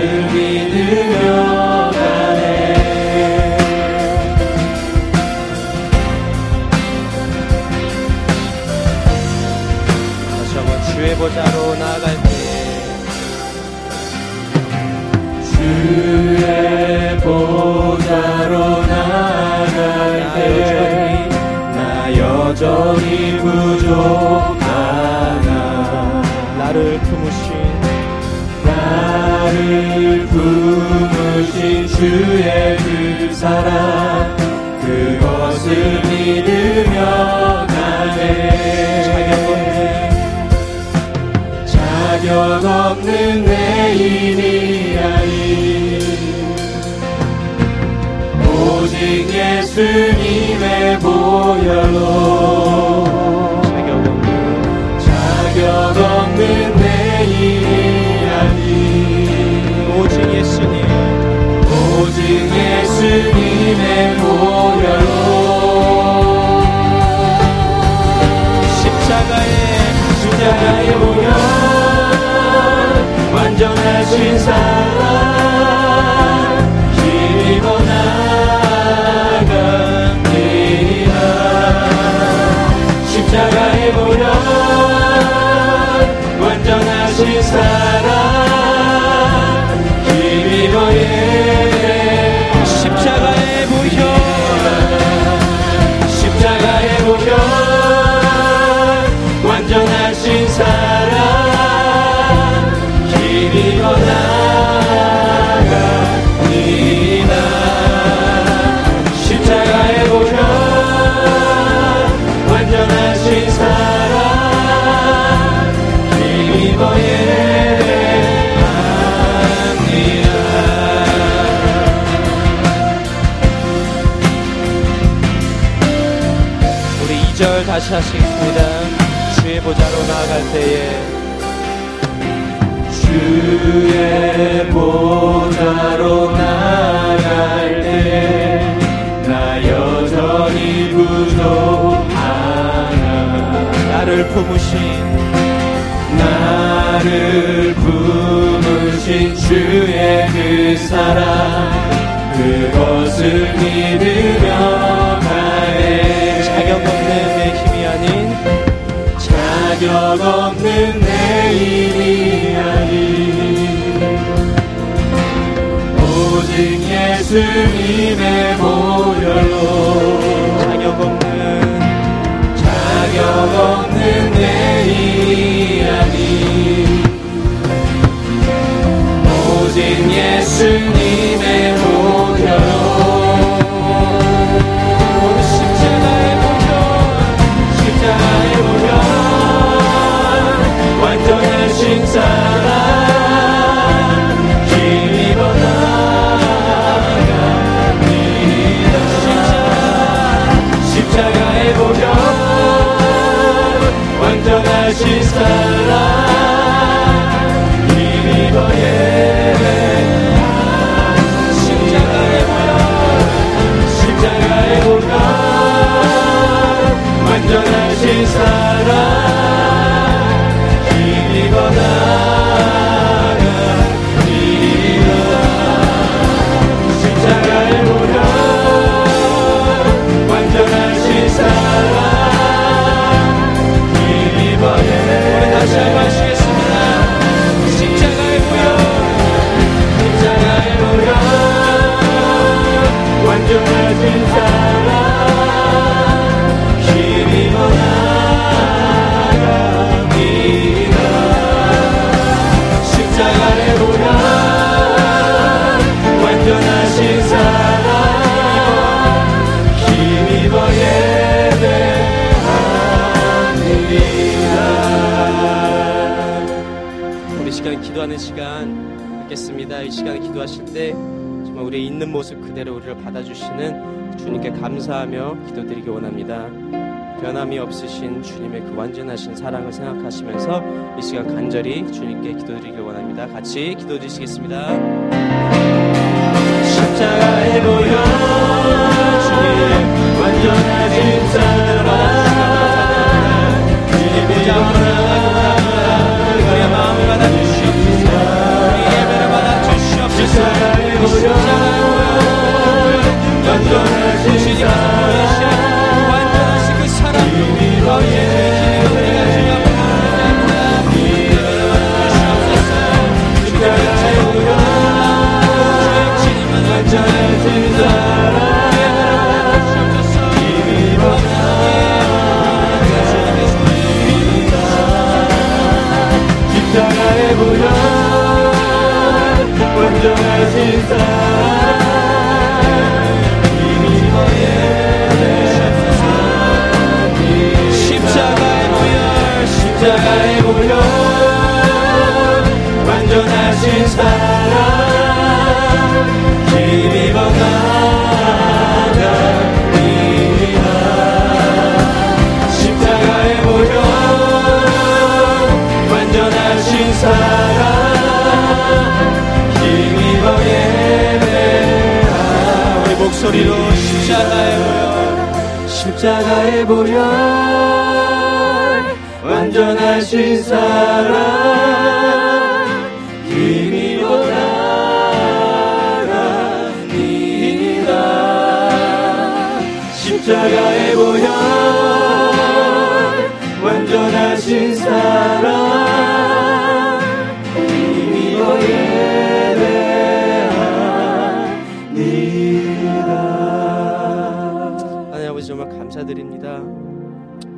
그것을 믿으며 주의 그 사랑 그것을 믿으며 가네. 자격 없는 내 일이 아닌 오직 예수님의 보혈로 예수님의 보혈로. 십자가에 십자가에 보혈 완전하신 사랑 힘입어 나갑니다 십자가에 보혈 완전하신 사랑 보좌로 나아갈 때에 주의 보좌로 나갈 때 나 여전히 부족하나. 나를 품으신 나를 품으신 주의 그 사랑 그것을 믿으며 자격 없는 내 일이 아닌 오직 예수님의 보혈로 자격 없는 자격 없는 내 일이 아닌 오직 예수님 주시는 주님께 감사하며 기도드리기 원합니다. 변함이 없으신 주님의 그 완전하신 사랑을 생각하시면서 이 시간 간절히 주님께 기도드리기 원합니다. 같이 기도 드리시겠습니다. 십자가의 보혈 주님 완전하신 사랑 완전하신 사랑 소리로 십자가의 보혈 십자가의 보혈 완전하신 사랑. 힘입어 나갑니다 십자가의 보혈 완전하신 사랑 감사드립니다.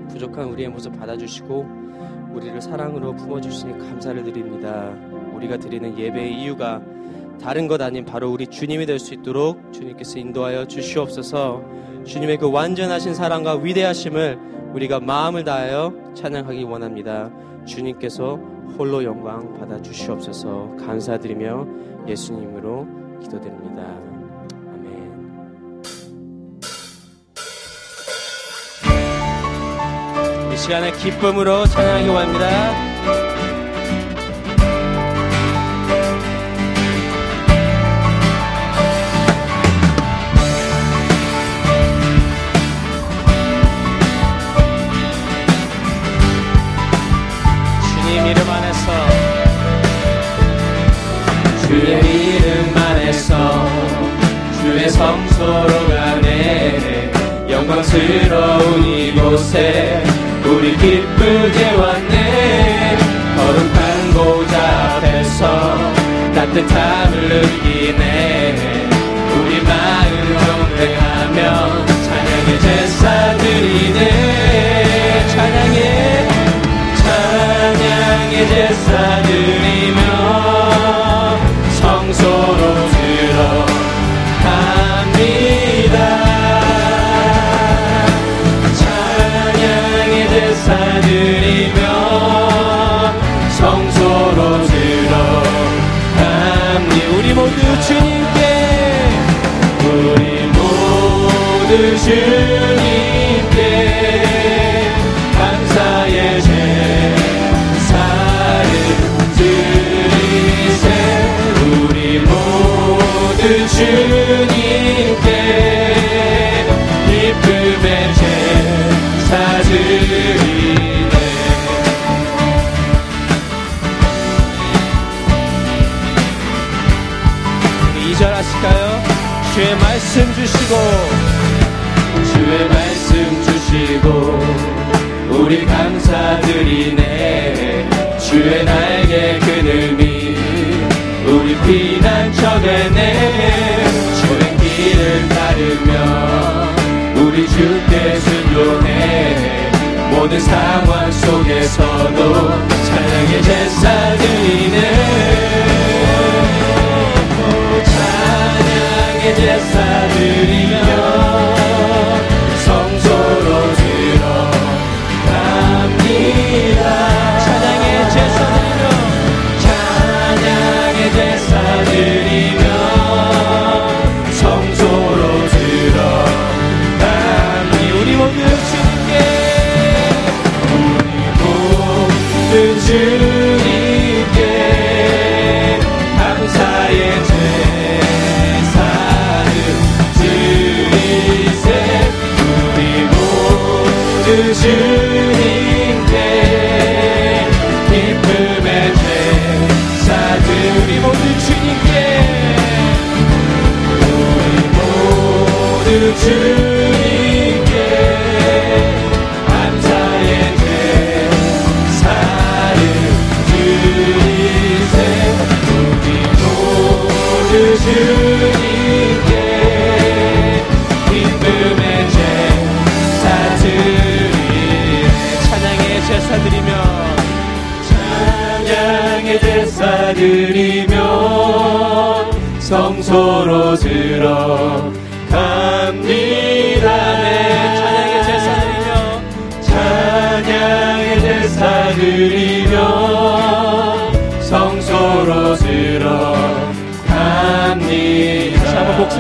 부족한 우리의 모습 받아주시고 우리를 사랑으로 품어주시니 감사를 드립니다. 우리가 드리는 예배의 이유가 다른 것 아닌 바로 우리 주님이 될 수 있도록 주님께서 인도하여 주시옵소서 주님의 그 완전하신 사랑과 위대하심을 우리가 마음을 다하여 찬양하기 원합니다. 주님께서 홀로 영광 받아 주시옵소서 감사드리며 예수님으로 기도드립니다. 이 시간에 기쁨으로 찬양하기 원합니다. 주의 성소로 가네 영광스러운 이곳에 우리 기쁘게 왔네. 거룩한 보좌 앞에서 따뜻함을 느끼네 모 상황 속에서도 찬양의 제사 드리네 찬양의 제사 드리며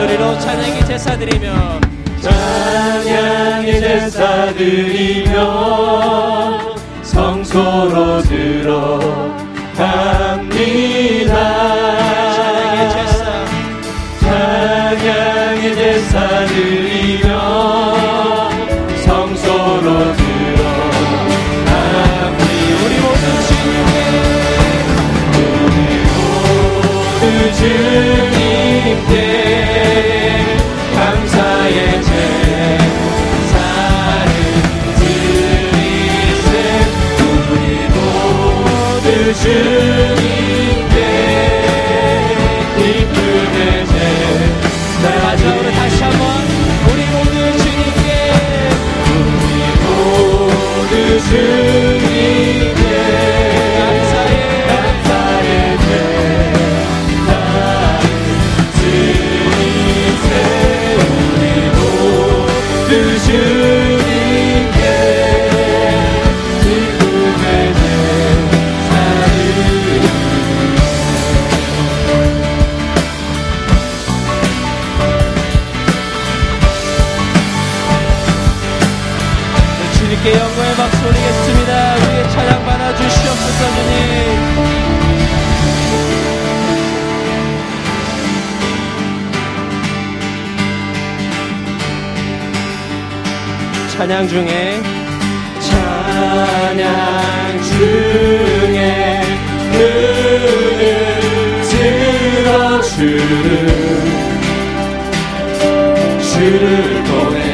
소리로 찬양이 제사드리며 찬양의 제사드리며 성소로 드 중에? 찬양 중에 눈을 들어주는 주를 보내.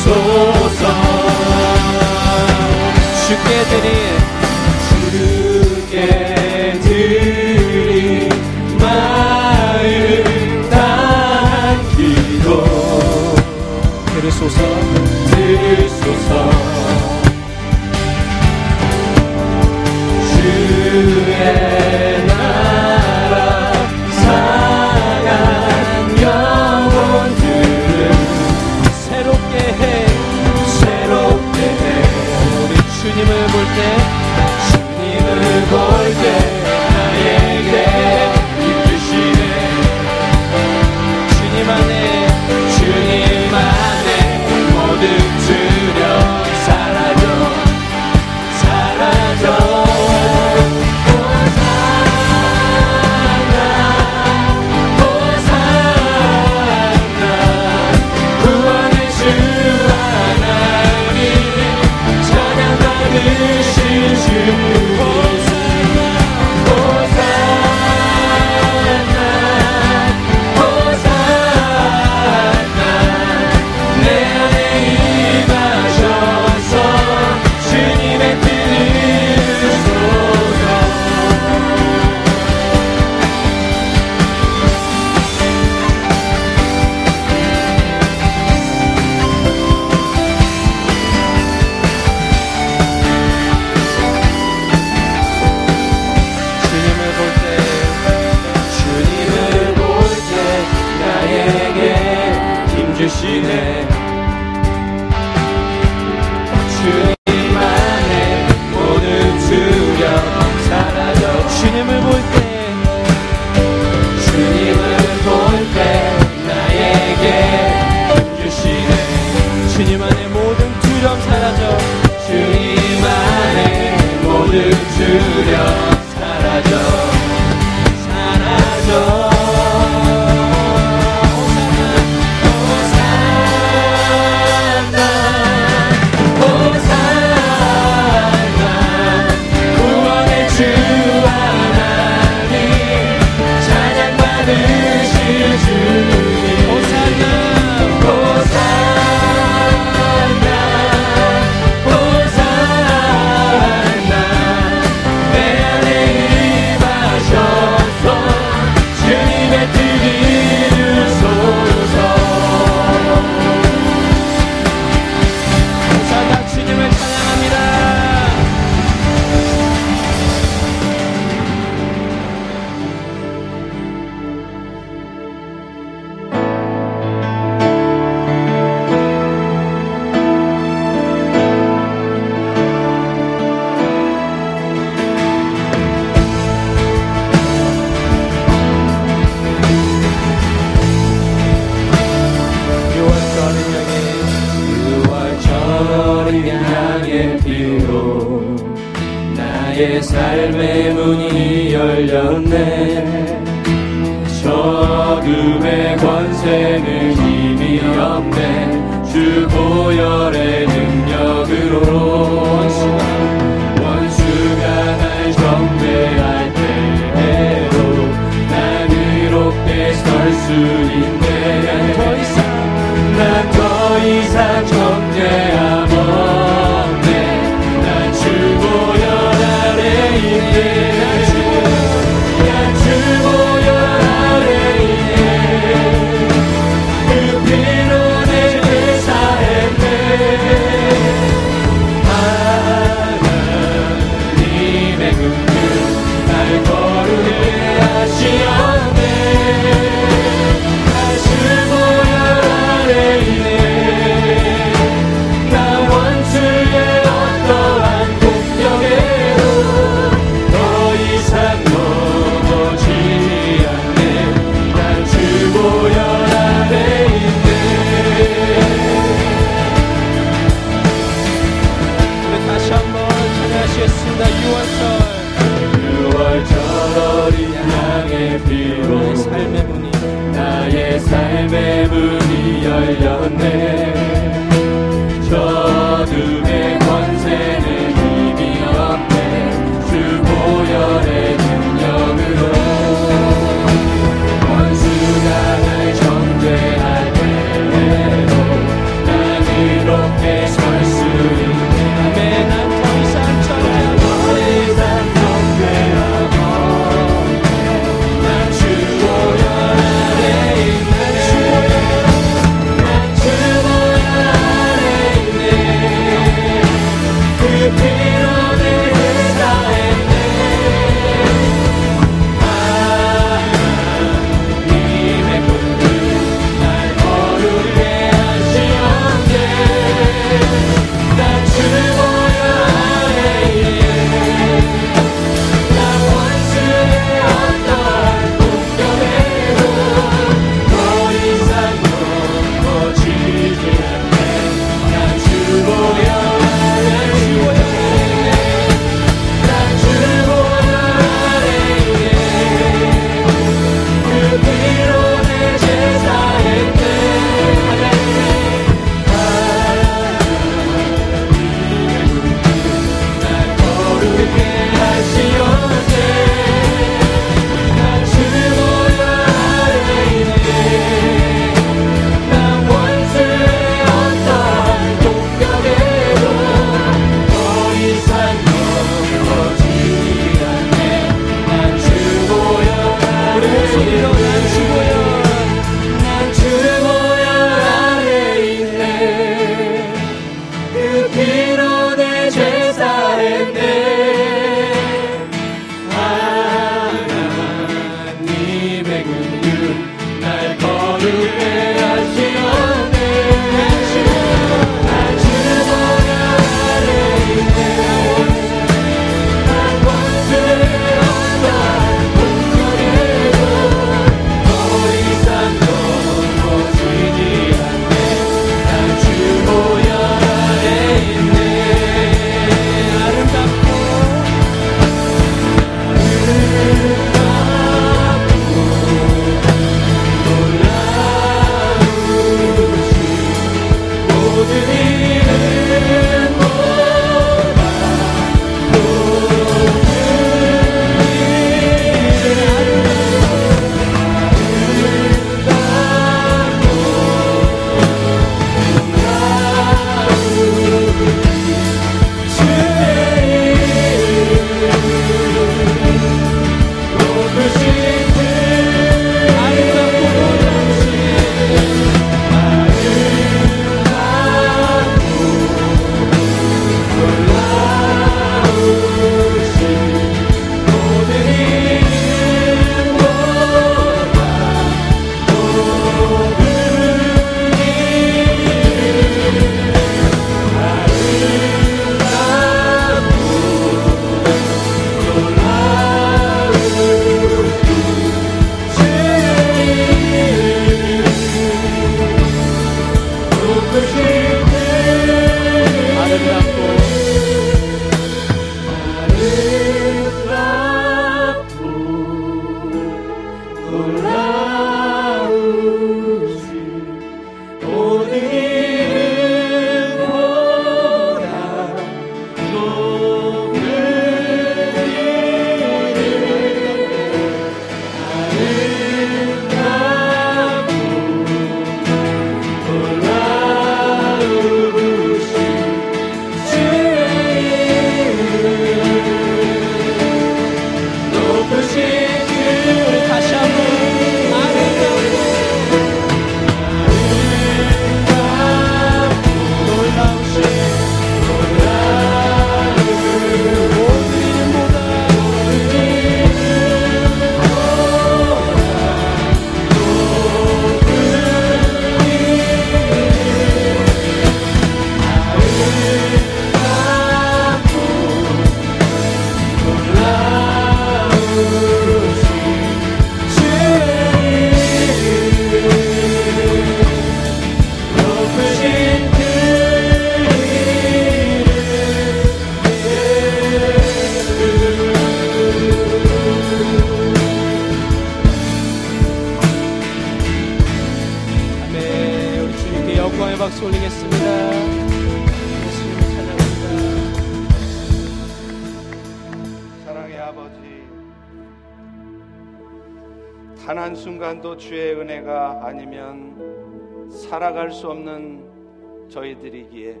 단 한순간도 주의 은혜가 아니면 살아갈 수 없는 저희들이기에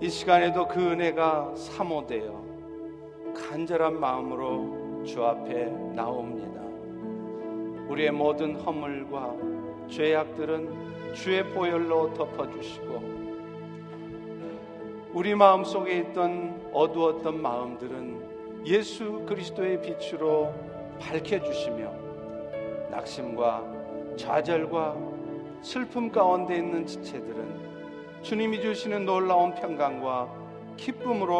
이 시간에도 그 은혜가 사모되어 간절한 마음으로 주 앞에 나옵니다. 우리의 모든 허물과 죄악들은 주의 보혈로 덮어주시고 우리 마음 속에 있던 어두웠던 마음들은 예수 그리스도의 빛으로 밝혀주시며 낙심과 좌절과 슬픔 가운데 있는 지체들은 주님이 주시는 놀라운 평강과 기쁨으로